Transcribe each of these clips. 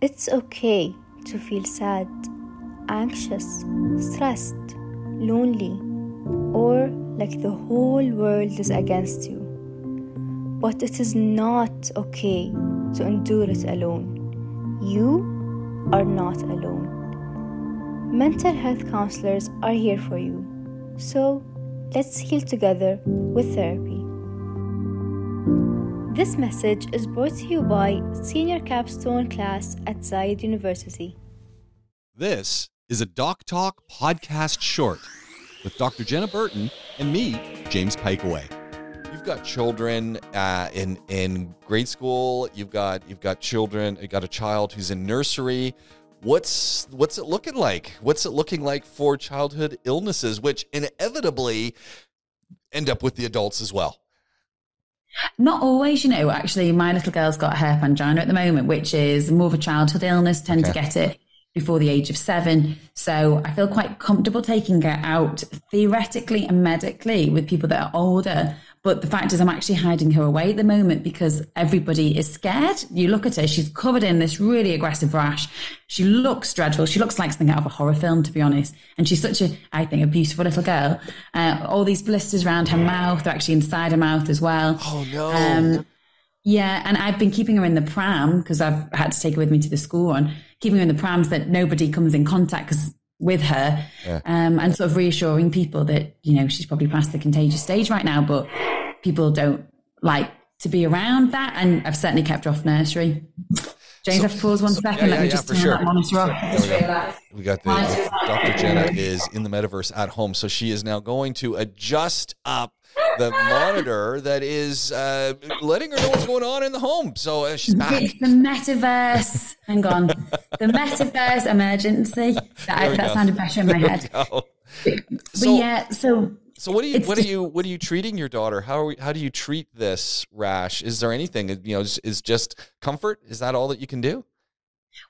It's okay to feel sad, anxious, stressed, lonely, or like the whole world is against you. But it is not okay to endure it alone. You are not alone. Mental health counselors are here for you. So let's heal together with therapy. This message is brought to you by Senior Capstone class at Zayed University. This is a Doc Talk podcast short with Dr. Jenna Burton and me, James Pikeway. You've got children uh, in in grade school. You've got you've got children. You got a child who's in nursery. What's what's it looking like? What's it looking like for childhood illnesses, which inevitably end up with the adults as well? Not always, you know. Actually, my little girl's got herpangina at the moment, which is more of a childhood illness. Tend okay. to get it before the age of seven. So I feel quite comfortable taking her out theoretically and medically with people that are older. But the fact is, I'm actually hiding her away at the moment because everybody is scared. You look at her, she's covered in this really aggressive rash. She looks dreadful. She looks like something out of a horror film, to be honest. And she's such a, I think, a beautiful little girl. Uh, all these blisters around her mouth, they're actually inside her mouth as well. Oh, no. Um, yeah, and I've been keeping her in the pram because I've had to take her with me to the school and keeping her in the prams that nobody comes in contact with her, yeah. um, and sort of reassuring people that you know she's probably past the contagious stage right now, but people don't like to be around that, and I've certainly kept her off nursery. James, so, have to pause one so, second. Yeah, Let me yeah, just turn sure. that monitor off. We got the Dr. Jenna is in the metaverse at home, so she is now going to adjust up the monitor that is uh, letting her know what's going on in the home. So uh, she's back. It's the metaverse. Hang on. The metaverse emergency. That, that sounded better in my head. But, so, yeah, so so what do you what are you what are you treating your daughter? How are we, how do you treat this rash? Is there anything you know? Is, is just comfort? Is that all that you can do?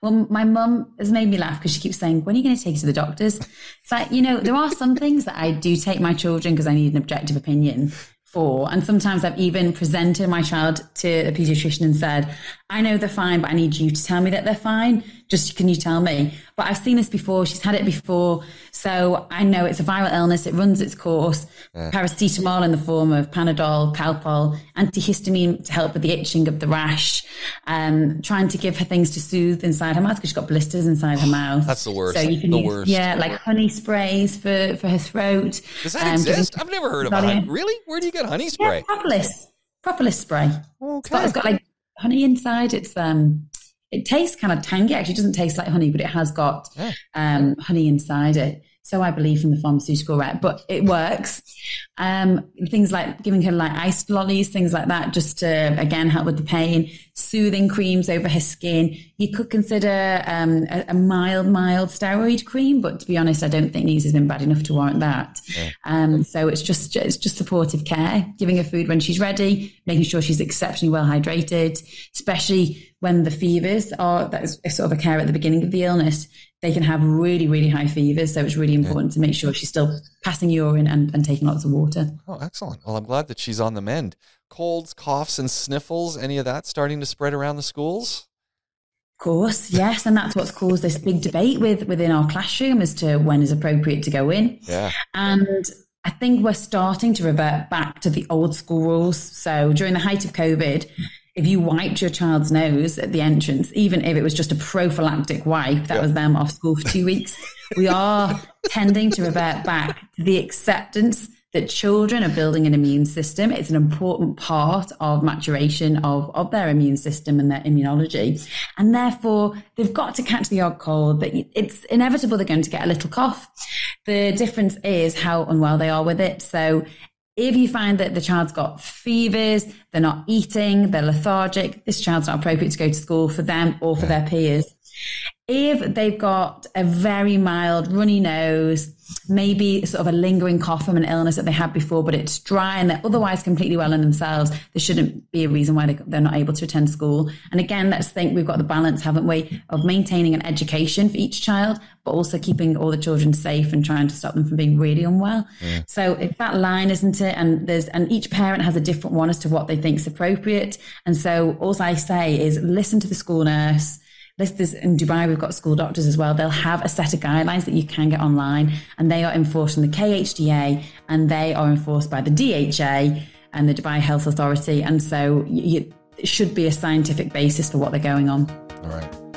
Well, my mum has made me laugh because she keeps saying, "When are you going to take her to the doctors?" It's like you know, there are some things that I do take my children because I need an objective opinion for, and sometimes I've even presented my child to a pediatrician and said, "I know they're fine, but I need you to tell me that they're fine." Just can you tell me? But I've seen this before. She's had it before. So I know it's a viral illness. It runs its course. Yeah. Paracetamol in the form of Panadol, Calpol, antihistamine to help with the itching of the rash. Um, trying to give her things to soothe inside her mouth because she's got blisters inside her mouth. That's the worst. So you can the use, worst. yeah, like honey sprays for, for her throat. Does that um, exist? I've never heard of honey. Really? Where do you get honey spray? Yeah, propolis. Propolis spray. Okay. It's got, it's got like honey inside. It's um it tastes kind of tangy. Actually, it doesn't taste like honey, but it has got yeah. um, honey inside it. So I believe from the pharmaceutical rep, but it works. Um, things like giving her like iced lollies, things like that, just to again help with the pain. Soothing creams over her skin. You could consider um, a, a, mild, mild steroid cream, but to be honest, I don't think these has been bad enough to warrant that. Yeah. Um, so it's just it's just supportive care, giving her food when she's ready, making sure she's exceptionally well hydrated, especially when the fevers are that's sort of a care at the beginning of the illness they can have really, really high fevers. So it's really important to make sure she's still passing urine and, and taking lots of water. Oh, excellent. Well, I'm glad that she's on the mend. Colds, coughs, and sniffles, any of that starting to spread around the schools? Of course, yes, and that's what's caused this big debate with within our classroom as to when is appropriate to go in. Yeah. And I think we're starting to revert back to the old school rules. So during the height of COVID, if you wiped your child's nose at the entrance, even if it was just a prophylactic wipe, that yeah. was them off school for two weeks. we are tending to revert back to the acceptance that children are building an immune system. It's an important part of maturation of, of their immune system and their immunology. And therefore, they've got to catch the odd cold, but it's inevitable they're going to get a little cough. The difference is how unwell they are with it. So if you find that the child's got fevers, they're not eating, they're lethargic, this child's not appropriate to go to school for them or for their peers. If they've got a very mild runny nose, maybe sort of a lingering cough from an illness that they had before, but it's dry and they're otherwise completely well in themselves, there shouldn't be a reason why they're not able to attend school. And again, let's think we've got the balance, haven't we, of maintaining an education for each child, but also keeping all the children safe and trying to stop them from being really unwell. Yeah. So if that line isn't it, and there's and each parent has a different one as to what they think is appropriate. And so all I say is listen to the school nurse listeners in Dubai, we've got school doctors as well. They'll have a set of guidelines that you can get online, and they are enforced in the KHDA and they are enforced by the DHA and the Dubai Health Authority. And so you, it should be a scientific basis for what they're going on. All right.